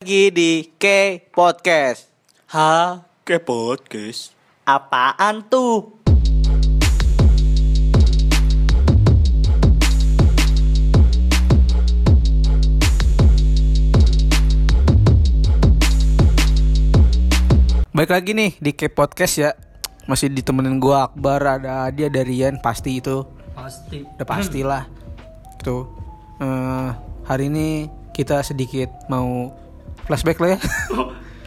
lagi di K Podcast. Ha, ke podcast. Apaan tuh? Baik lagi nih di K Podcast ya. Masih ditemenin gua Akbar, ada dia ada Rian pasti itu. Pasti. Udah pastilah. Tuh. Eh, hari ini kita sedikit mau flashback lah ya.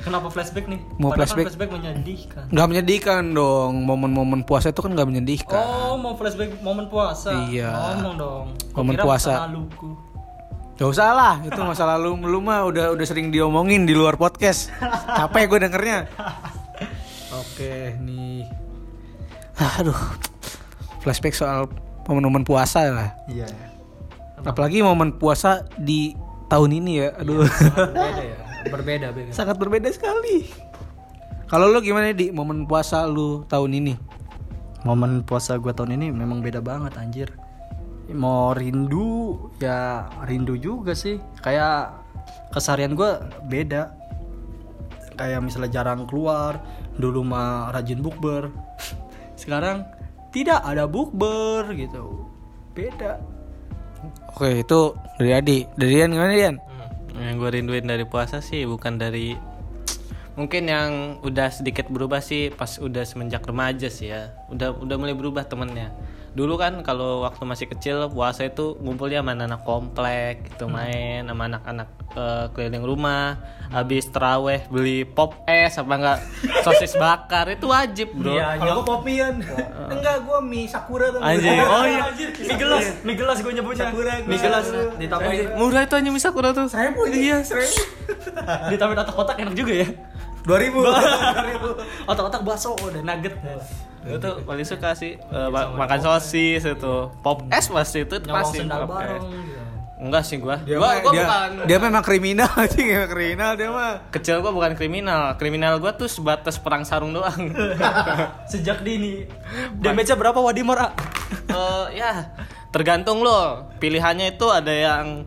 Kenapa flashback nih? Mau Padahal kan flashback? flashback menyedihkan. Nggak menyedihkan dong. Momen-momen puasa itu kan nggak menyedihkan. Oh, mau flashback momen puasa. Iya. Ngomong dong. Momen kira puasa. laluku. Gak usah lah, itu masa lalu lu mah udah udah sering diomongin di luar podcast. Capek gue dengernya. Oke, nih. Aduh. Flashback soal momen-momen puasa lah. Iya. Apalagi momen puasa di tahun ini ya. Aduh. Berbeda ya. Berbeda, beda. Sangat berbeda sekali. Kalau lu gimana di momen puasa lu tahun ini? Momen puasa gue tahun ini memang beda banget anjir Mau rindu ya rindu juga sih Kayak keseharian gue beda Kayak misalnya jarang keluar Dulu mah rajin bukber Sekarang tidak ada bukber gitu Beda Oke, itu dari Adi. Dari Rian gimana Rian? Yang gue rinduin dari puasa sih bukan dari mungkin yang udah sedikit berubah sih pas udah semenjak remaja sih ya. Udah udah mulai berubah temennya. Dulu kan kalau waktu masih kecil puasa itu ngumpulnya sama anak komplek gitu main sama anak-anak eh, keliling rumah. Habis teraweh beli pop es apa enggak sosis bakar itu wajib bro. Kalau gua popian. Enggak, gua mie sakura tuh. Anjing. Oh iya. Mie gelas, mie gelas gue nyebutnya. Mie gelas ditambahin Murah itu hanya bisa kurang tuh. Seribu iya, seribu. ditambahin otak-otak enak juga ya. Dua ribu. Otak-otak bakso udah nugget. Gue tuh paling suka sih eh, ma- makan sosis itu. Pop es pasti itu pasti. pop es. Enggak sih gua. Dia, gua, mah- gua dia, bukan dia memang kriminal sih, memang kriminal dia mah. kecil gua bukan kriminal. Kriminal gua tuh sebatas perang sarung doang. Sejak dini. Damage-nya berapa Wadimor? Eh, ya, tergantung lo. Pilihannya itu ada yang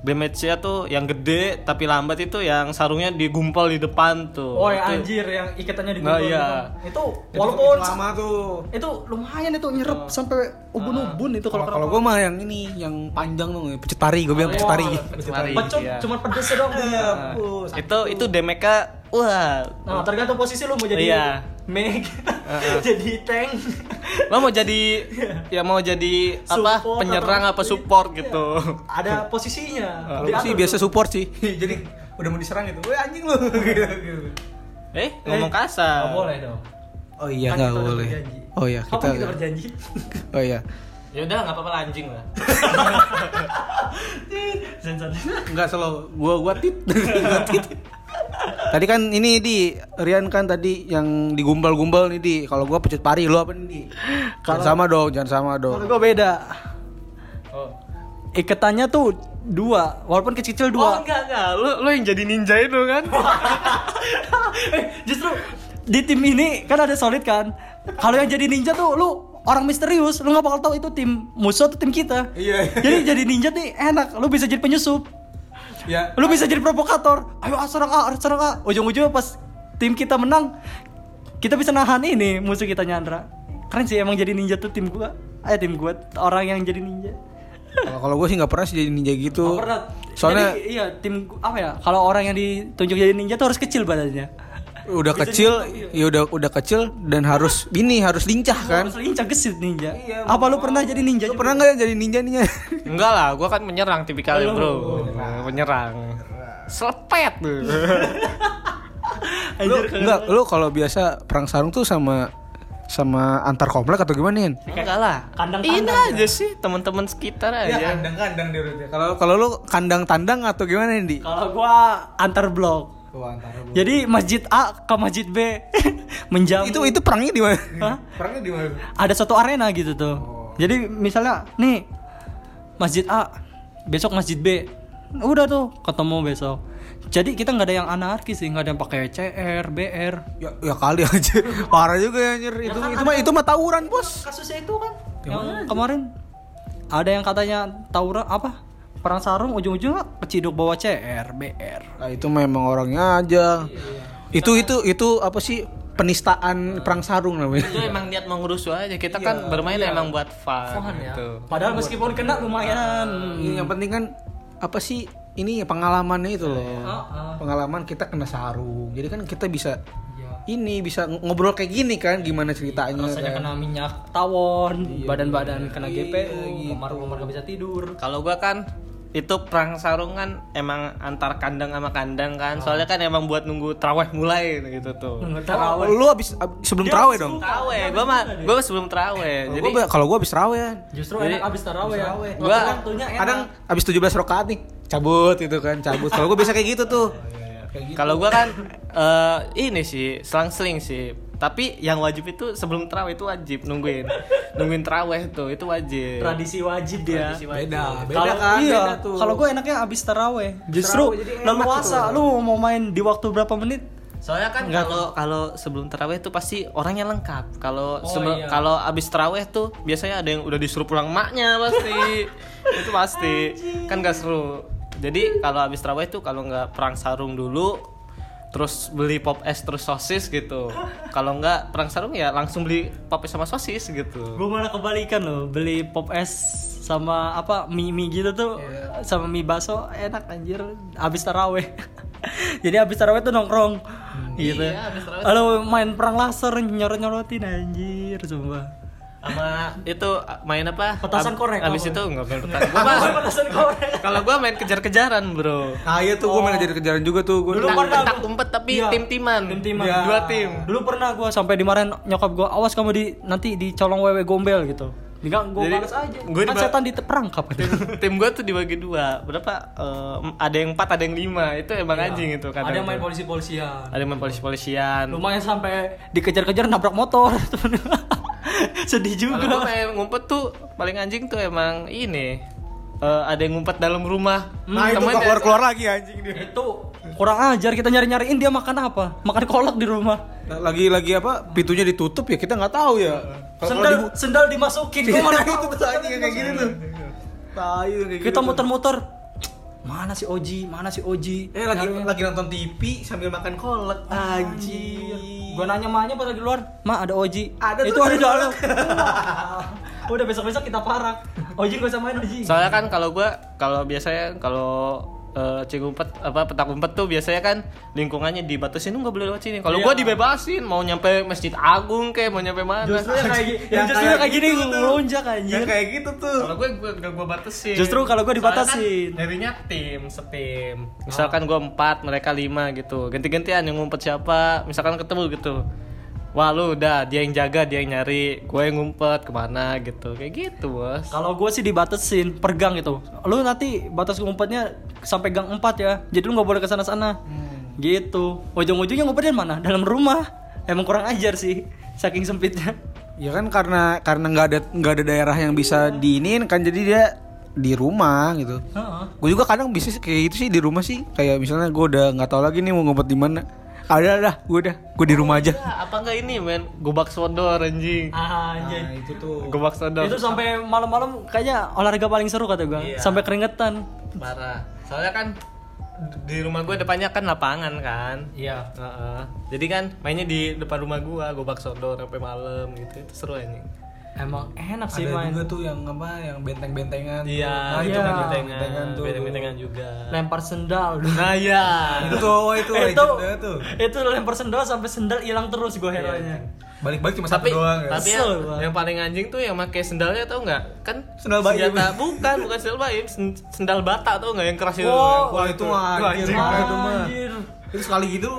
damage-nya tuh yang gede tapi lambat itu yang sarungnya digumpal di depan tuh. Oh ya Itu- anjir yang ikatannya di Nah, iya. Itu walaupun lama tuh. itu lumayan itu nyerep sampai ubun-ubun itu Kalau kalau kalau gue mah yang ini, yang panjang tuh, pecut tari, gue bilang pecut tari. pecut tari. Pecot Iya. cuma pedes doang. itu itu damage-nya wah. Nah, tergantung posisi lu mau jadi Iya. Meg, jadi tank. Lo mau jadi ya mau jadi apa Support penyerang atau- apa support gitu. Ada posisinya. Gua sih biasa support sih. Jadi udah mau diserang gitu. Woi anjing lu. Gitu, gitu. Eh, ngomong kasar. Nggak boleh dong. Oh iya Kan nggak boleh. berjanji. Oh iya kita. kita berjanji? Oh iya. Ya udah nggak apa-apa anjing lah. Sensor. Enggak selalu gua gua tit. Gua tit. Tadi kan ini di Rian kan tadi yang digumpal-gumpal nih di. Kalau gua pecut pari lu apa nih di? Jangan sama dong, jangan sama Kalau dong. gue beda. Oh. Ikatannya tuh dua, walaupun kecil-kecil Oh dua. enggak enggak, lo lo yang jadi ninja itu kan? eh, justru di tim ini kan ada solid kan. Kalau yang jadi ninja tuh lu orang misterius, lu nggak bakal tahu itu tim musuh atau tim kita. Iya. Jadi jadi ninja nih enak, lu bisa jadi penyusup, Ya. lu bisa jadi provokator. Ayo ah, serang A, serang A. Ujung-ujungnya pas tim kita menang, kita bisa nahan ini musuh kita nyandra. Keren sih emang jadi ninja tuh tim gua. Ayo tim gua orang yang jadi ninja. Kalau kalau gua sih nggak pernah sih jadi ninja gitu. Nggak pernah. Soalnya Jadi, iya tim gua- apa ya? Kalau orang yang ditunjuk jadi ninja tuh harus kecil badannya. Udah kecil, ya udah udah kecil dan harus ini harus lincah kan. Harus lincah gesit ninja. Iya, apa lu pernah jadi ninja? Lu pernah nggak jadi ninja nih? enggak lah, gua kan menyerang tipikalnya, Bro. Menyerang. Selepet tuh. lu enggak, lu kalau biasa perang sarung tuh sama sama antar komplek atau gimana nih? enggak lah. Kandang-kandang Ini ya? aja sih teman-teman sekitar aja. kandang di Kalau kalau lu kandang tandang atau gimana nih? Kalau gua antar blok. Jadi masjid A ke masjid B menjamu. Itu itu perangnya di mana? Hah? Perangnya di mana? ada suatu arena gitu tuh. Jadi misalnya nih masjid A besok masjid B. Udah tuh ketemu besok. Jadi kita nggak ada yang anarkis sih, nggak ada yang pakai CR, BR. Ya, ya kali aja. Parah juga ya anjir. Itu itu mah itu mah tawuran, Bos. Kasusnya itu kan yang kemarin ada yang katanya tawuran apa? Perang sarung ujung-ujungnya keciduk bawa CR BR Nah, itu memang orangnya aja. Itu itu itu apa sih penistaan perang sarung namanya. itu emang niat mau ngerusuh aja kita kan bermain emang buat fun, Fun ya. gitu. padahal meskipun kena lumayan Yang penting kan apa sih ini pengalamannya itu loh. Heeh. Pengalaman kita kena sarung. Jadi kan kita bisa Iya. Ini bisa ng- ngobrol kayak gini kan gimana ceritanya rasanya kan. kena minyak tawon badan-badan kena GPU kamar-kamar gak bisa tidur Kalau gua kan itu perang sarung kan emang antar kandang sama kandang kan. Soalnya kan emang buat nunggu traweh mulai gitu tuh. Oh, lu abis, ab- sebelum terawih dong. Traweh, gua mah gua sebelum traweh. Jadi Jadi kalau gua abis terawih ya. justru enak abis taraweh ya Gua- Kadang abis 17 rakaat nih cabut gitu kan cabut. Kalau gua biasa kayak gitu tuh. Kalau gua kan eh, ini sih selang-seling sih. Tapi yang wajib itu sebelum traweh itu wajib nungguin. nungguin traweh tuh itu wajib. tradisi wajib dia Tradisi wajib. Beda, beda kalau kan, iya, beda tuh. kalau gue enaknya abis taraweh justru enak leluasa lu mau main di waktu berapa menit Soalnya kan kalau kalau sebelum terawih tuh pasti orangnya lengkap. Kalau Oh, sebe- iya. kalau abis terawih tuh biasanya ada yang udah disuruh pulang maknya pasti. itu pasti. Kan gak seru. Jadi kalau abis terawih tuh kalau nggak perang sarung dulu terus beli pop es terus sosis gitu. Kalau nggak perang sarung ya langsung beli pop es sama sosis gitu. gue malah kebalikan loh beli pop es sama apa mie mie gitu tuh sama mie bakso enak anjir. Abis taraweh jadi abis taraweh tuh nongkrong. Gitu. Iya, taraweh main perang laser nyorot nyorotin anjir sumpah Sama itu main apa? Petasan Ab- korek Abis itu nggak main petasan. Gua mah- petasan korek Kalau gua main kejar-kejaran, Bro. Nah iya tuh gua main kejar-kejaran juga tuh gua. Dulu pernah Petak gua- umpet tapi Iya. tim-timan. Tim-timan. Iya. Dua tim. dulu pernah gue sampai dimarahin nyokap gue awas kamu di nanti dicolong wewe gombel gitu Enggak, gue Jadi, aja. gua kan setan diperangkap kan. tim, tim gue tuh dibagi dua berapa Eh, ada yang empat ada yang lima itu emang anjing itu kadang Ada yang main polisi-polisian. ada yang main polisi polisian Lumayan sampai dikejar-kejar nabrak motor. Sedih juga. kalau gue main ngumpet tuh paling anjing tuh emang ini eh, ada yang ngumpet dalam rumah Nah itu Temennya- keluar keluar lagi anjing dia. Itu kurang ajar kita nyari-nyariin dia makan apa? Makan kolak di rumah. Nah, lagi lagi apa pintunya ditutup ya kita nggak tahu ya. Kalau Sendal dibu- sendal dimasukin. Gua mana itu anjing kayak gini tuh. Kayak Kita gitu. muter-muter. Mana si Oji? Mana si Oji? Eh lagi lagi nonton TV sambil makan kolak anjing. Gue nanya mahnya pas lagi luar, Ma ada Oji. Ada Itu ada di dalam. Udah besok-besok kita parak. Oji gak usah main Oji. soalnya kan kalau gue kalau biasanya kalau eh, cik umpet apa petak umpet tuh biasanya kan lingkungannya dibatasin lu nggak boleh lewat sini kalau Iya. gua dibebasin mau nyampe masjid agung kayak mau nyampe mana Justru yang kayak gini, Yang yang justru kayak kayak gini gitu tuh. ngelonjak Yang anjir. kayak gitu tuh. Kalau gue gue gak gue batasin. Justru kalau gue Soalnya dibatasin. Kan jadinya tim, setim. Misalkan gue empat, mereka lima gitu. Ganti-gantian yang ngumpet siapa. Misalkan ketemu gitu. Wah lu udah dia yang jaga, dia yang nyari. Gue yang ngumpet ke mana gitu. Kayak gitu bos. Kalau gue sih dibatasin per gang gitu. Lu nanti batas ngumpetnya sampai gang 4 ya. Jadi lu nggak boleh ke sana-sana. Gitu. Ujung-ujungnya ngumpetnya mana? Dalam rumah. Emang kurang ajar sih. Saking sempitnya. Ya kan karena karena nggak ada nggak ada daerah yang bisa diinin kan jadi dia di rumah gitu. Heeh. Gue juga kadang bisa kayak gitu sih di rumah sih. Kayak misalnya gue udah nggak tahu lagi nih mau ngumpet di mana. Ada dah, gue udah, gue di rumah aja. Ya, apa enggak ini men? Gobak sodor anjing. Anjir. itu tuh. Gobak sodor. Itu sampai malam-malam kayaknya olahraga paling seru kata gue. Iya. Sampai keringetan. parah. Soalnya kan di rumah gue depannya kan lapangan kan. Iya. Heeh. Jadi kan mainnya di depan rumah gua, gobak sodor sampai malam gitu. Itu seru anjing. Emang enak sih Ada main. juga tuh yang apa yang benteng-bentengan. Iya, nah, itu iya. kan bentengan, bentengan tuh. bentengan juga. Lempar sendal. Nah ya, Itu tuh, oh, itu itu tuh. itu lempar sendal sampai sendal hilang terus gue heronya. Balik-balik cuma tapi satu doang ya. tapi yang, yang paling anjing tuh yang pakai sendalnya tau nggak? Kan Sendal bayi. senjata bukan bukan sendal bayi, sen- sendal bata tau nggak yang keras itu? Wow, Wah, itu mah anjir, itu mah. Anjir. Itu sekali gitu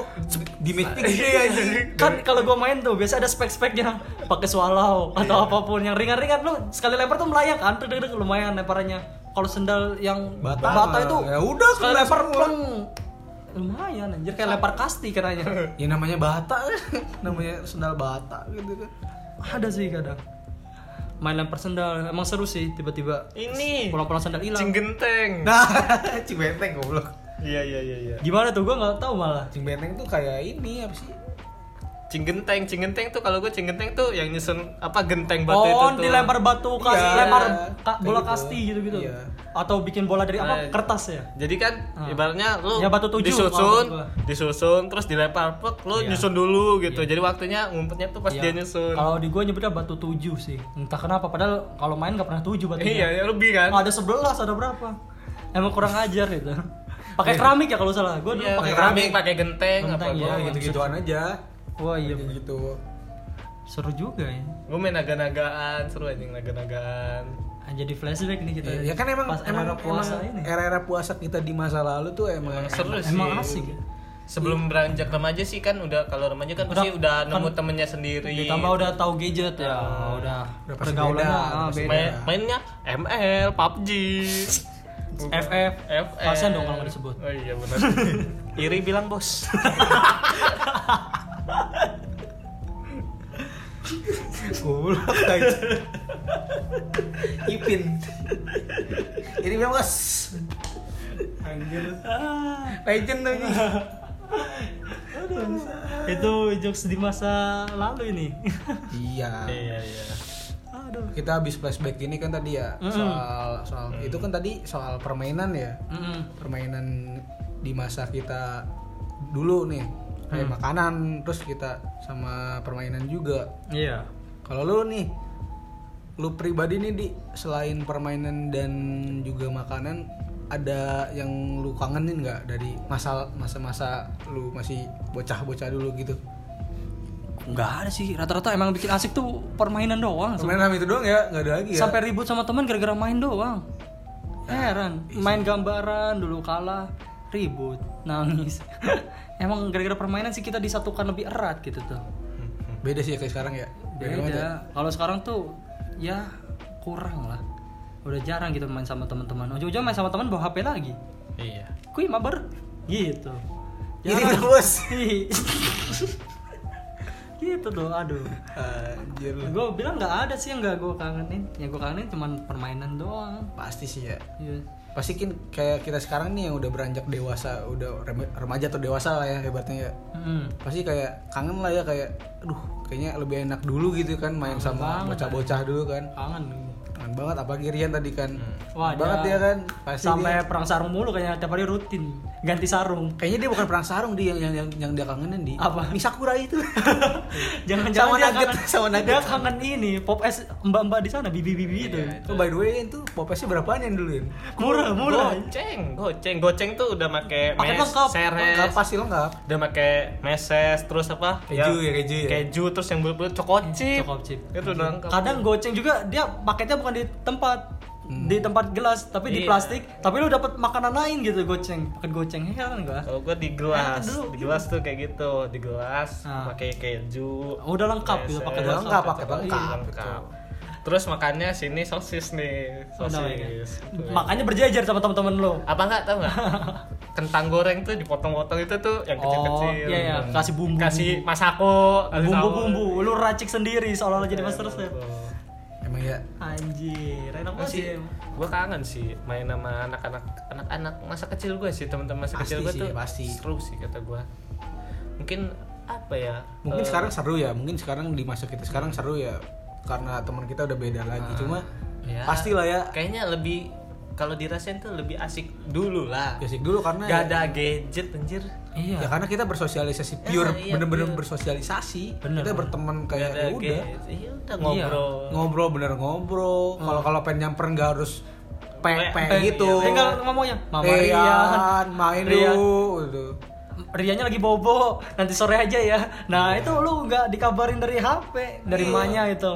di meeting gede aja. Kan kalau gue main tuh biasa ada spek-speknya pakai swallow atau apa pun yang ringan-ringan lu sekali lempar tuh melayang kan deg deg lumayan lemparannya. Kalau sendal yang Bata bata, itu ya udah, sekali lempar pleng. Lumayan anjir kayak lempar kasti katanya. Ya namanya bata, namanya sendal bata gitu kan. ada sih kadang. Main lempar sendal emang seru sih tiba-tiba Ini pulang-pulang sendal hilang. cing genteng. Nah, Cibenteng goblok. Iya iya iya iya. Gimana tuh gue nggak tahu malah. Cibenteng tuh kayak ini apa sih? Cinggenteng, Cinggenteng tuh kalau gue Cinggenteng tuh yang nyusun apa genteng batu itu Oh, tuh. dilempar batu, kas, Iya, lempar iya. ka- bola gitu. kasti gitu-gitu. Iya. Atau bikin bola dari apa? Eh, Kertas ya? Jadi kan Ah. ibaratnya lu Ya, batu tujuh disusun, disusun terus dilempar plek, lu Iya. nyusun dulu gitu. Jadi waktunya ngumpetnya tuh pas Iya. dia nyusun. Kalau di gua nyebutnya batu tujuh sih. Entah kenapa padahal kalau main nggak pernah tujuh batunya. Iya, ya lebih kan. Ada 11, ada berapa? Emang kurang ajar itu. Pakai keramik ya kalau salah. Gua dulu Iya, pakai keramik. pakai genteng, Genteng, apa iya, Ya gua. gitu-gituan aja. Wah, iya. Gitu. Seru juga ya. Gue main naga-nagaan, seru anjing naga-nagaan. Ah, Jadi flashback nih kita. Ya kan emang pas emang era puasa emang ini. era-era puasa kita di masa lalu tuh emang Seru sih. Emang asik ya. Sebelum beranjak remaja sih kan udah kalau remaja kan Udah- pasti udah nemu kan- temennya sendiri. Ditambah udah tahu gadget ya, udah, Udah pasti pergaulannya beda, ah, beda. Main, mainnya ML, PUBG. FF. FF. Kasian dong kalau nggak disebut. Oh iya benar. Iri bilang bos. Kulak aja. Ipin. Ini memang bos. Anjir. Legend tuh ini. Itu jokes di masa lalu ini. Iya. iya iya. Aduh. Kita habis flashback ini kan tadi ya soal soal itu kan tadi soal permainan ya. Mm-mm. Permainan di masa kita dulu nih. Kayak makanan terus kita sama permainan juga. Iya. Kalau lu nih, lu pribadi nih di selain permainan dan juga makanan, ada yang lu kangenin nggak dari masa masa-masa lu masih bocah-bocah dulu gitu? Nggak ada sih. Rata-rata emang bikin asik tuh permainan doang. Permainan itu doang ya, nggak ada lagi ya? Sampai ribut sama teman gara-gara main doang. Heran. Main gambaran dulu kalah, ribut, nangis. emang gara-gara permainan sih kita disatukan lebih erat gitu tuh. Beda sih ya kayak sekarang ya. Beda banget ya. Beda. Kalau sekarang tuh ya kurang lah. Udah jarang gitu main sama teman-teman. Ujung-ujung main sama teman bawa HP lagi. Iya. Kui mabar gitu. Ini bos. gitu tuh, aduh. Anjir. Gue bilang nggak ada sih yang nggak gue kangenin. Yang gue kangenin cuma permainan doang. Pasti sih ya. Iya. Pasti kan kayak kita sekarang nih yang udah beranjak dewasa, udah rem- remaja atau dewasa lah ya hebatnya ya. Mm. pasti kayak kangen lah ya kayak aduh kayaknya lebih enak dulu gitu kan main sama banget, bocah-bocah dulu kan Kangen. Kangen banget apalagi Rian tadi kan Wah, Kangen banget dia dia kan pasti Sampai dia, perang sarung mulu kayaknya tiap hari rutin ganti sarung. kayaknya dia bukan perang sarung dia yang yang yang, yang dia kangenin di Apa? Misakura itu Jangan-jangan Sama dia nugget, kangen, sama nugget. dia kangen ini pop es mbak-mbak di sana bibi-bibi itu. oh by the way itu popesnya berapaan yang dulu ya Murah, murah. Goceng, goceng, goceng tuh udah make Pakai mes, lengkap. seres, lengkap pasti lengkap udah make meses, terus apa? Keju ya, keju ya? Keju terus yang bulat-bulat cokocip. Cokocip. Itu udah lengkap. Kadang goceng juga dia paketnya bukan di tempat di tempat gelas tapi di Iya. plastik tapi lu dapat makanan lain gitu goceng paket goceng heran gua Kalau gua di gelas, dulu. di gelas tuh kayak gitu, di gelas Ah. pakai keju. Udah lengkap gitu, pakai Udah lengkap, pakai Iya, lengkap, lengkap. Terus makannya sini sosis nih, Udah, ya. sosis. Gitu. makanya berjejer sama teman-teman lu Apa enggak tahu enggak? Kentang goreng tuh dipotong-potong itu tuh yang kecil-kecil. Oh, iya, iya. Kasih bumbu. Kasih masako, bumbu-bumbu lu racik sendiri seolah-olah jadi master chef ya anjir enak banget Masih, sih. gue kangen sih main sama anak-anak anak-anak masa kecil gue sih teman-teman masa Pasti kecil gue tuh pasti. seru sih kata gue mungkin apa ya mungkin eh, sekarang seru ya mungkin sekarang di masa kita sekarang seru ya karena teman kita udah beda lagi. Cuma ya, pastilah ya. Kayaknya lebih kalau dirasain tuh lebih asik dulu lah basic dulu karena gak ya- ada gadget anjir iya Ya karena kita bersosialisasi pure, iya, bener-bener pure. bersosialisasi. Bener, kita bener. berteman kayak ya udah iya udah ngobrol ngobrol bener ngobrol. Kalau kalau pengen nyamper nggak harus pe pe Pe- gitu. iya. tinggal ngomongnya Mama Eh, Rian main Rian. dulu gitu. Riannya lagi bobo nanti sore aja ya nah itu lu nggak dikabarin dari HP dari Iya. emaknya itu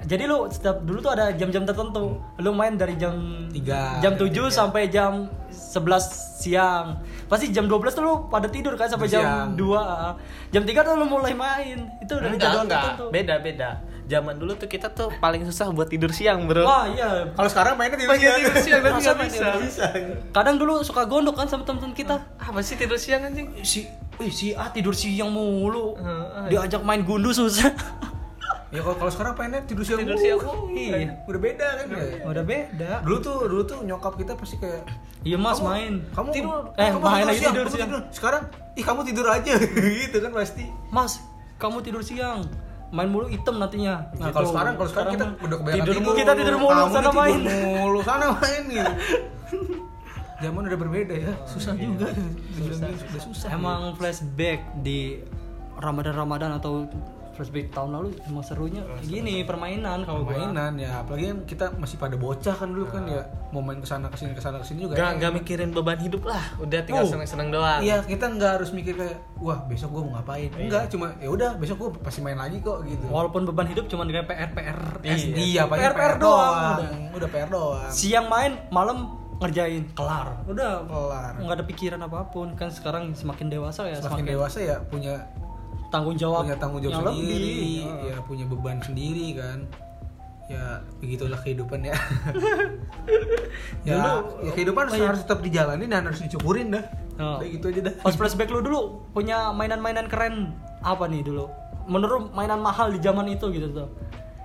jadi lu setiap dulu tuh ada jam-jam tertentu lu main dari jam Tiga, jam jam 7 tiga. sampai jam 11 siang pasti jam 12 tuh lu pada tidur kan sampai Siang. jam 2 jam 3 tuh lu mulai main itu dari enggak jadwal enggak tertentu beda beda zaman dulu tuh kita tuh paling susah buat tidur siang bro wah iya Kalau sekarang mainnya tidur siang. tidur siang tapi Masa nggak main bisa bisa. kadang dulu suka gondok kan sama temen-temen kita apa sih tidur siang anjing si Wih, si A tidur siang mulu. Heeh. Diajak main gundu susah. Ya kalau kalau sekarang pengennya tidur siang. Tidur siang. Iya. Udah beda kan ya. Udah beda. Dulu tuh dulu tuh nyokap kita pasti kayak Iya mas "Kamu- main. Kamu tidur. kamu Eh main lagi tidur kamu siang. Sekarang ih kamu tidur aja gitu kan pasti. Mas kamu tidur siang main mulu hitam nantinya Nah, Gitu. kalau sekarang kalau sekarang kita udah kebanyakan tidur, tidur. kita tidur mulu Kamu sana tidur main mulu sana main gitu. Zaman udah berbeda ya. Susah juga. Susah. Udah susah. emang flashback di Ramadan Ramadan atau flashback tahun lalu emang serunya gini permainan kalau gua. mainan ya. Apalagi kan kita masih pada bocah kan dulu kan ya. Mau main ke sana ke sini ke sana ke sini juga Gak, ya. gak mikirin beban hidup lah, udah tinggal Oh. seneng-seneng doang. Iya kita nggak harus mikir kayak wah besok gue mau ngapain? Enggak cuma ya udah besok gue pasti main lagi kok gitu. Walaupun beban hidup cuma dengan PR PR SD iya paling PR, PR, doang doang. udah. udah PR doang. Siang main malam ngerjain kelar. Udah kelar. nggak ada pikiran apa pun. Kan sekarang semakin dewasa ya semakin semakin, dewasa ya punya tanggung jawab punya tanggung jawab yang sendiri lebih. ya punya beban sendiri kan ya begitulah kehidupan ya ya, Dulu- ya kehidupan harus, harus tetap dijalani dan harus dicukurin dah Oh. Udah gitu aja dah Pas flashback lu dulu punya mainan-mainan keren apa nih dulu? Menurut mainan mahal di zaman itu gitu tuh.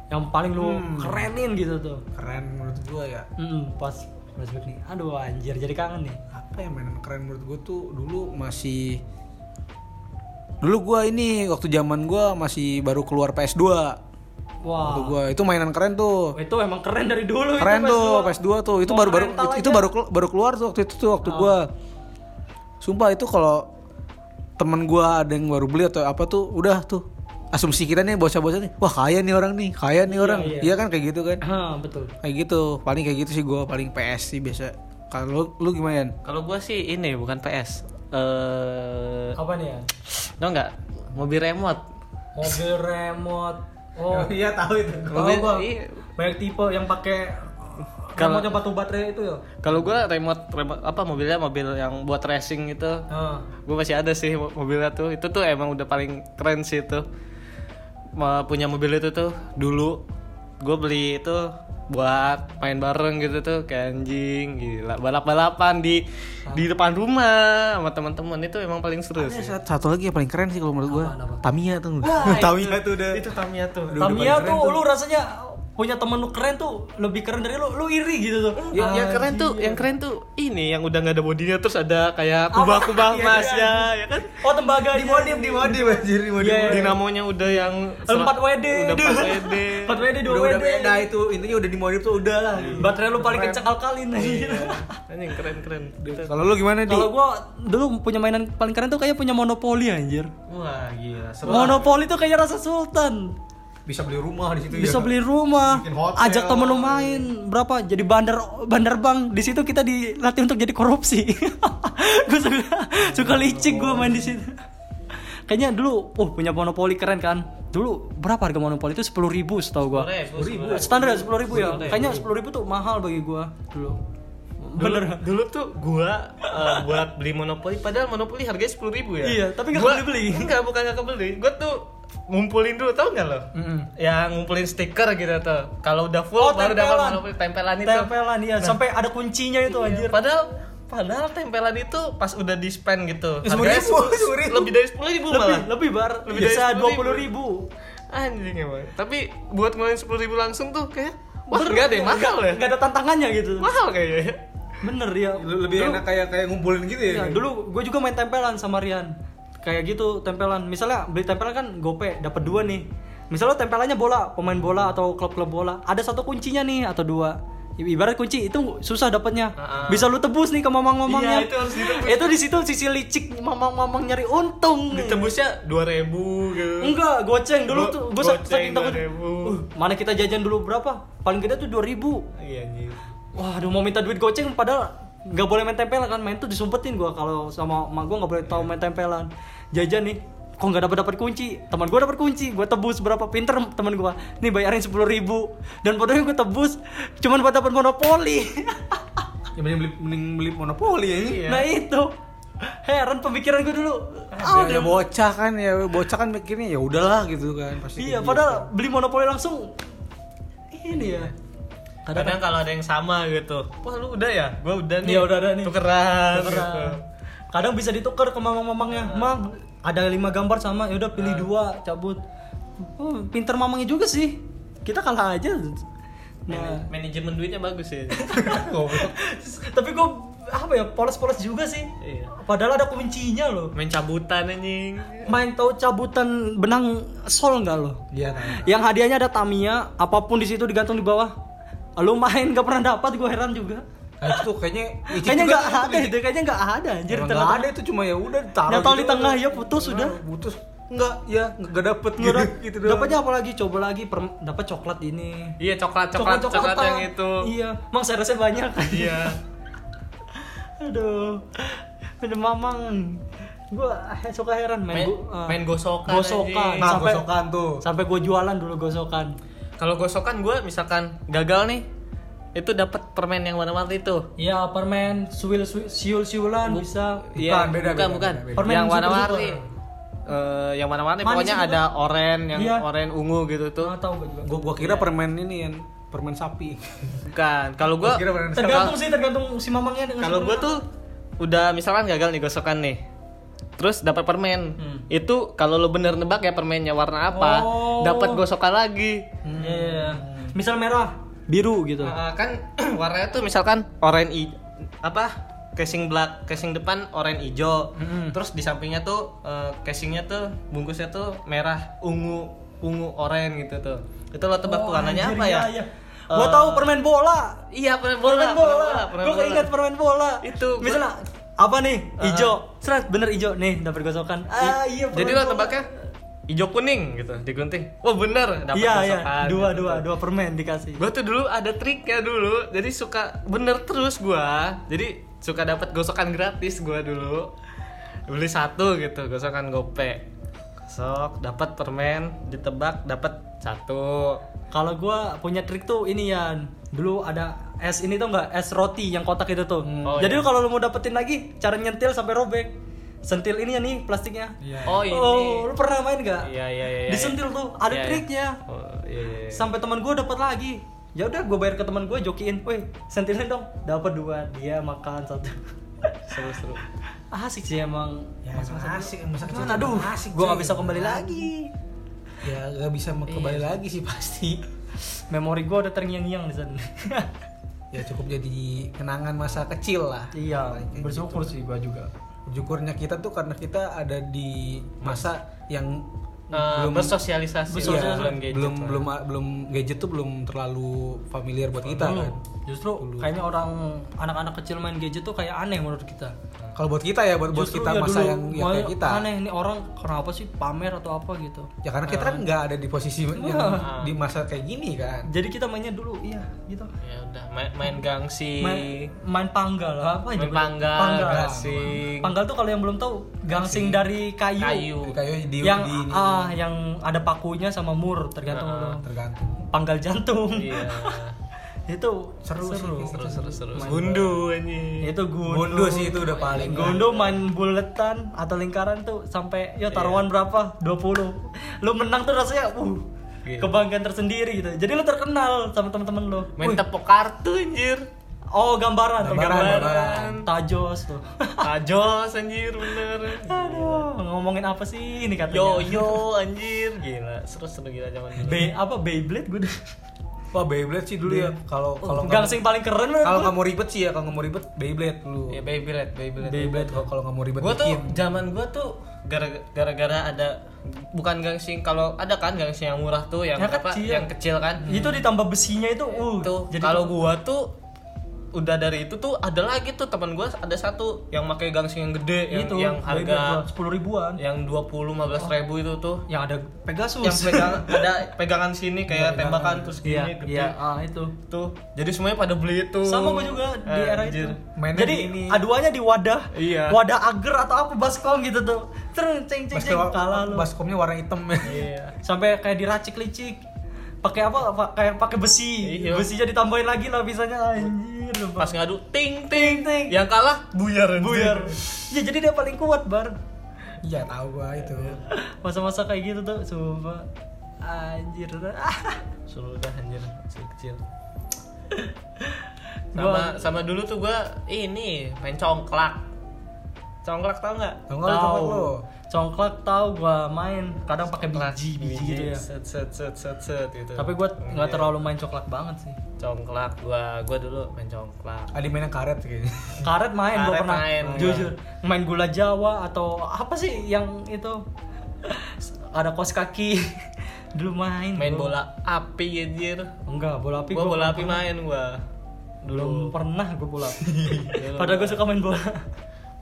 Yang paling lu Hmm. kerenin gitu tuh. keren menurut gua ya Mm, pas flashback nih. Aduh anjir jadi kangen nih. apa ya mainan keren menurut gue tuh dulu masih dulu gua ini waktu zaman gua masih baru keluar PS2 waktu Wah. gua itu mainan keren tuh Itu emang keren dari dulu keren itu tuh PS2. PS2 tuh itu Mau baru baru rental itu, itu baru baru keluar tuh waktu itu tuh waktu gua sumpah itu kalau temen gua ada yang baru beli atau apa tuh udah tuh asumsi kita nih bocah-bocah nih wah kaya nih orang nih kaya nih orang iya. iya kan kayak gitu kan Hah, betul. kayak gitu paling kayak gitu sih gua paling PS sih biasa kalau lu, lu gimana? Kalau gua sih ini bukan PS. Eh, Apa nih ya? tau nggak? Mobil remote. Mobil remote. Oh, iya tahu itu Mobil- tahu, iya. Banyak tipe yang pakai Kalau- yang batu baterai itu ya. Kalau gua remote, remote apa mobilnya mobil yang buat racing gitu. Heeh. Gue masih ada sih mo- mobilnya tuh. Itu tuh emang udah paling keren sih itu. Punya mobil itu tuh dulu gue beli itu buat main bareng gitu tuh kayak anjing gila. Balap-balapan di di depan rumah sama teman-teman itu emang paling seru Ada sih. satu, satu lagi yang paling keren sih kalau menurut gua. Tamiya tuh. Wah, Tamiya tuh udah. Itu Tamiya tuh. Tamiya tuh. lu rasanya punya temen lu keren tuh lebih keren dari lu, lu iri gitu tuh. Yang, yang keren tuh, yang keren tuh ini yang udah nggak ada bodinya terus ada kayak kubah-kubah Iya, emas iya. ya, ya kan? Oh tembaga di modif di modif anjir di modif Iya, iya. Dinamonya udah yang Empat WD. Udah 4 WD. 4 WD 2 udah, WD. udah beda itu intinya udah di modif tuh udah lah Baterai lu paling kencang alkalin anjir. Anjing keren-keren. kalau lu gimana di Kalau gua dulu punya mainan paling keren tuh kayak punya monopoli anjir. Wah, gila. Seru. Monopoli tuh kayak rasa sultan. Bisa beli rumah di situ Bisa ya beli rumah, ajak temen lu main berapa? Jadi bandar bandar bank. Di situ kita dilatih untuk jadi korupsi. gue suka suka licik gue main di situ. Kayaknya dulu, oh punya monopoli keren kan? Dulu berapa harga monopoli itu sepuluh ribu setahu gua. ribu. Standar sepuluh ribu ya. Kayaknya sepuluh ribu tuh mahal bagi gua dulu. Bener. Dulu tuh gua eh, buat beli monopoli padahal monopoli harganya sepuluh ribu ya. Iya, tapi nggak Gua- kebeli-beli. Enggak, bukan nggak kebeli. Gua tuh ngumpulin dulu tau nggak lo? Yang ngumpulin stiker gitu tuh. Kalau udah full Oh, baru dapat tempelan. monopoli tempelan itu. Tempelan iya, sampai ada kuncinya itu anjir. Padahal padahal tempelan itu pas udah di spend gitu. Sepuluh harganya. Lebih dari sepuluh ribu Lebih, malah. lebih bar. Lebih 10.000. dua puluh ribu. Anjing emang. Tapi buat ngeluarin sepuluh ribu langsung tuh kayak wah enggak deh mahal ya. Gak ada tantangannya gitu. Mahal kayaknya. ya. Bener ya. lebih Dulu- enak kayak kayak ngumpulin gitu ya Ya, dulu gue juga main tempelan sama Rian. Kayak gitu tempelan. Misalnya beli tempelan kan gope dapat dua nih. Misalnya tempelannya bola, pemain bola atau klub-klub bola. Ada satu kuncinya nih atau dua. Ibarat kunci itu susah dapatnya. Bisa lu tebus nih ke mamang-mamangnya. Iya, itu harus ditebus. Itu di situ sisi licik mamang-mamang nyari untung. Ditebusnya dua ribu gitu. Enggak, goceng dulu Go- tuh. Gue saking takut. 2.000. Uh, mana kita jajan dulu berapa? Paling gede tuh 2000 Iya anjing. Wah, aduh mau minta duit goceng padahal nggak boleh main tempelan kan? Main tuh disumpetin gua kalau sama emak gua nggak boleh tahu main tempelan. Jajan nih kok nggak dapat dapat kunci? Teman gua dapat kunci gua tebus berapa? Pinter teman gua. Nih bayarin sepuluh ribu. Dan bodohnya gua tebus cuman buat dapat monopoli. Ya mending beli mending beli monopoli ya ini. Nah itu. Heran pemikiran gua dulu. Ah, ya, bocah kan ya. Bocah kan mikirnya ya udahlah gitu kan pasti iya kayak padahal beli monopoli langsung. Ini ya Kadang kalau ada yang sama gitu. Wah, lu udah ya? Gua udah nih. Iya, udah ada nih. Tukeran. Tukeran. gitu. Kadang bisa ditukar ke mamang-mamangnya. Mang, ada lima gambar sama, ya udah pilih dua, cabut. Oh, pinter mamangnya juga sih. Kita kalah aja. Nah, Manajemen duitnya bagus ya. tapi gue apa ya polos-polos juga sih Iya. padahal ada kuncinya loh Main cabutan anjing. main tahu cabutan benang sol nggak lo Iya tahu. yang hadiahnya ada Tamiya apa pun di situ digantung di bawah lu main gak pernah dapat gue heran juga Nah, itu tuh kayaknya kayaknya nggak gitu, ada itu kayaknya nggak ada anjir ternyata. nggak ada itu cuma ya udah taruh Nyantol gitu di tengah, ya putus Nah, udah. putus enggak ya enggak dapet Nggak gitu, dap- gitu doang. dapatnya apa lagi coba lagi per- dapat coklat ini Iya coklat coklat coklat, yang itu. iya mang servisnya banyak Iya. aduh udah mamang gua he- suka heran main Main- go- eh, main gosokan, gosokan anjing. Nah, sampai gosokan tuh. sampai gua jualan dulu gosokan Kalau gosokan gue misalkan gagal nih, itu dapat permen yang warna-warni itu. Iya permen suil siul siulan bisa Iya, beda, bukan beda, bukan. beda, beda. Permen Yang warna-warni. super. Eh, yang warna-warni pokoknya itu, ada oranye, yang Iya. oranye ungu gitu tuh. nggak tahu gua juga Gua gua kira permen ini yang permen sapi. Bukan. Kalau gue Gua sapi. tergantung sih tergantung si mamangnya dengan kalau gue tuh udah misalkan gagal nih gosokan nih. Terus dapat permen. Hmm. Itu kalau lo bener nebak ya permennya warna apa, Oh. dapat gosokan lagi. Iya. Misal merah, biru gitu. Uh, kan warnanya tuh misalkan oranye i- apa casing belak casing depan oranye hijau terus di sampingnya tuh uh, casingnya tuh bungkusnya tuh merah ungu ungu oranye gitu tuh itu lo tebak tuh warnanya Oh, anjir, apa ya iya, iya. Gua tahu permen bola. iya permen bola Permen bola. permen Gua bola. keinget permen bola. Itu, Misalnya apa nih? Ijo. Seret bener ijo nih dapat gosokan. Ah iya. jadi lo tebaknya hijau kuning gitu digunting wah bener dapat Iya iya. gosokan Dua gitu. dua dua permen dikasih. Gue tuh dulu ada triknya dulu, jadi suka bener terus gua. Jadi suka dapat gosokan gratis gua dulu. Beli satu gitu, gosokan gope. Gosok, dapat permen, ditebak dapat satu. Kalau gua punya trik tuh ini Yan. Dulu ada es ini tuh enggak es roti yang kotak itu tuh. Oh, Jadi iya. kalau lu mau dapetin lagi cara nyentil sampai robek. Sentil ini ya nih plastiknya. Iya. Oh ini. Oh, lu pernah main gak? Iya iya iya. iya. Disentil tuh, ada Iya, iya. triknya. Oh iya iya. iya. Sampai teman gue dapat lagi. Ya udah gue bayar ke teman gue jokiin, "Woi, sentilin dong." Dapat dua, dia makan satu. Seru seru. asik sih emang. Ya, emang asik, masa kecil aduh, asik, gue gak cuy. bisa kembali lagi. Ya gak bisa kembali lagi sih pasti. Memori gue udah terngiang-ngiang di sana. Ya cukup jadi kenangan masa kecil lah. iya, Kayak bersyukur gitu. sih gue juga. Bersyukurnya kita tuh karena kita ada di masa yang Eh, bersosialisasi Iya, lah, belum gadget belum lah. belum belum gadget tuh belum terlalu familiar buat kita Dulu, kan. justru kayaknya orang anak-anak kecil main gadget tuh kayak aneh menurut kita. Kalau buat kita ya buat buat Justru kita ya masa dulu, yang yang wah, kayak kita. Aneh nih orang kenapa sih pamer atau apa gitu. Ya karena kita kan nggak ada di posisi yang Wah. di masa kayak gini kan. Jadi kita mainnya dulu, iya gitu. Ya udah main, main gangsi. main, main panggal apa Main itu? panggal, gasing. Panggal tuh kalau yang belum tahu gangsing dari kayu. Kayu. Kayak di Yang di ini, ah yang ada pakunya sama mur tergantung Ah, lo. tergantung. Panggal jantung. Iya. itu Seru sih, seru. Seru seru seru. Main Gundu anjing. Itu gundo. Gondo sih itu udah paling. Gondo main buletan atau lingkaran tuh sampai yo taruhan berapa? 20. Lu menang tuh rasanya uh Iya. kebanggaan tersendiri gitu. Jadi lu terkenal sama teman-teman lu. Main Wih, tepok kartu anjir. Oh, gambaran, tuh, Gambaran, gambaran. gambaran. Tajos tuh. Tajos anjir bener. Aduh, ngomongin apa sih ini katanya? Yo yo anjir gila seru seru gila zaman dulu. Be apa Beyblade gue. Wah Beyblade sih dulu ya. Kalau kalau nggak- Gangsing paling keren kalau nggak mau ribet sih ya kalau nggak mau ribet Beyblade dulu. Ya Beyblade Beyblade. Beyblade kalau kalau nggak mau ribet Gua tuh zaman gua tuh gara- gara-gara ada bukan gangsing kalau ada kan gangsing yang murah tuh yang, Yang apa kecil. yang kecil kan. Itu ditambah besinya itu uh. Tuh jadi kalau gua tuh udah dari itu tuh ada lagi tuh teman gua ada satu yang pakai gangsing yang gede yang, itu yang harga sepuluh ribuan. yang 20 15 ribu itu tuh Yang ada Pegasus. yang pegang ada pegangan sini kayak tembakan terus gini Iya, gede iya, ah itu. tuh jadi semuanya pada beli itu Sama gue juga di era Anjir. itu. Mainnya Jadi di ini. aduannya di wadah. Iya. Wadah agar atau apa baskom gitu tuh. Terus ceng ceng ceng kalah lu. baskomnya warna hitam ya. iya Sampai kayak diracik licik. Pakai apa? Pa- Kayak pakai besi. Iya. Besinya ditambahin lagi lah bisanya anjir. pas ngadu ting ting ting. yang kalah buyar anjir. buyar. Ya jadi dia paling kuat bar. Iya tahu gua itu. Masa-masa kayak gitu tuh, sumpah. Anjir. suruh dah anjir masih kecil sama Gua- sama dulu tuh gua ini main congklak Congklak tau nggak? Lu congklak? Congklak tahu gua main, kadang pakai biji, biji gitu ya. Set set set set set gitu. Tapi gua nggak terlalu main coklat banget sih. congklak gua gua dulu main congklak. Adi mainnya karet kayaknya. Karet main gua Karet pernah. main, gua. jujur, main gula Jawa atau apa sih yang itu ada kos kaki. dulu main. Main gua. bola api anjir. Enggak, bola api Gua gua bola api main gua. Belum pernah gua bola api. Dulu. Padahal gua suka main bola.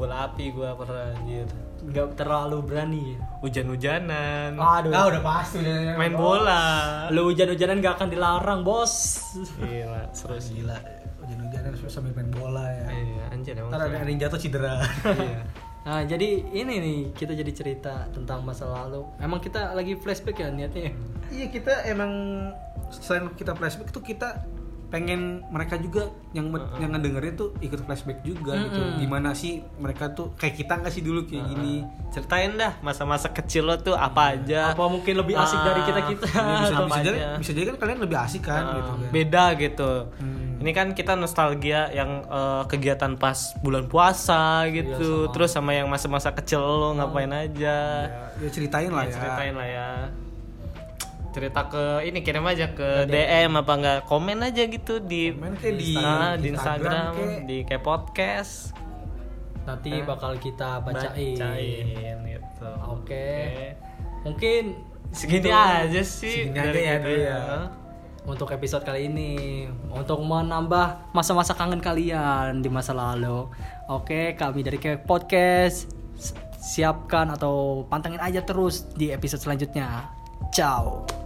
Bola api gua pernah anjir. Enggak terlalu berani ya. Hujan-hujanan. Aduh. Ah udah pasti udah main bola. Lu hujan-hujanan gak akan dilarang, Bos. Gila, seru sih. Gila, hujan-hujanan sambil main bola ya. Iya, anjir emang. Ntar ada yang jatuh cedera. Iya. Nah, jadi ini nih kita jadi cerita tentang masa lalu. Emang kita lagi flashback ya niatnya. ya? iya kita emang selain kita flashback tuh kita pengen mereka juga yang yang ngedengerin tuh ikut flashback juga gitu. Mm-mm. Gimana sih mereka tuh kayak kita nggak sih dulu kayak gini? Ceritain dah masa-masa kecil lo tuh apa aja. Apa mungkin lebih asik dari kita-kita? Ya, bisa, Atau- bisa apa jadi bisa jadi kan kalian lebih asik kan Ah, gitu kan. beda gitu. Hmm. Ini kan kita nostalgia yang eh, kegiatan pas bulan puasa gitu, terus sama yang masa-masa kecil lo ngapain aja. Ya, ya ceritain lah Ya, ya. ceritain lah ya. Cerita ke ini kirim aja ke DM apa enggak komen aja gitu di Komen kayak di Ah, di Instagram Instagram, kayak. di kayak podcast. Nanti bakal kita bacain. Bacain gitu. Oke. Mungkin Segini gitu aja sih Segini aja dari ya kita dulu ya. untuk episode kali ini untuk menambah masa-masa kangen kalian di masa lalu. Oke, kami dari Kek Podcast siapkan atau pantengin aja terus di episode selanjutnya. Ciao.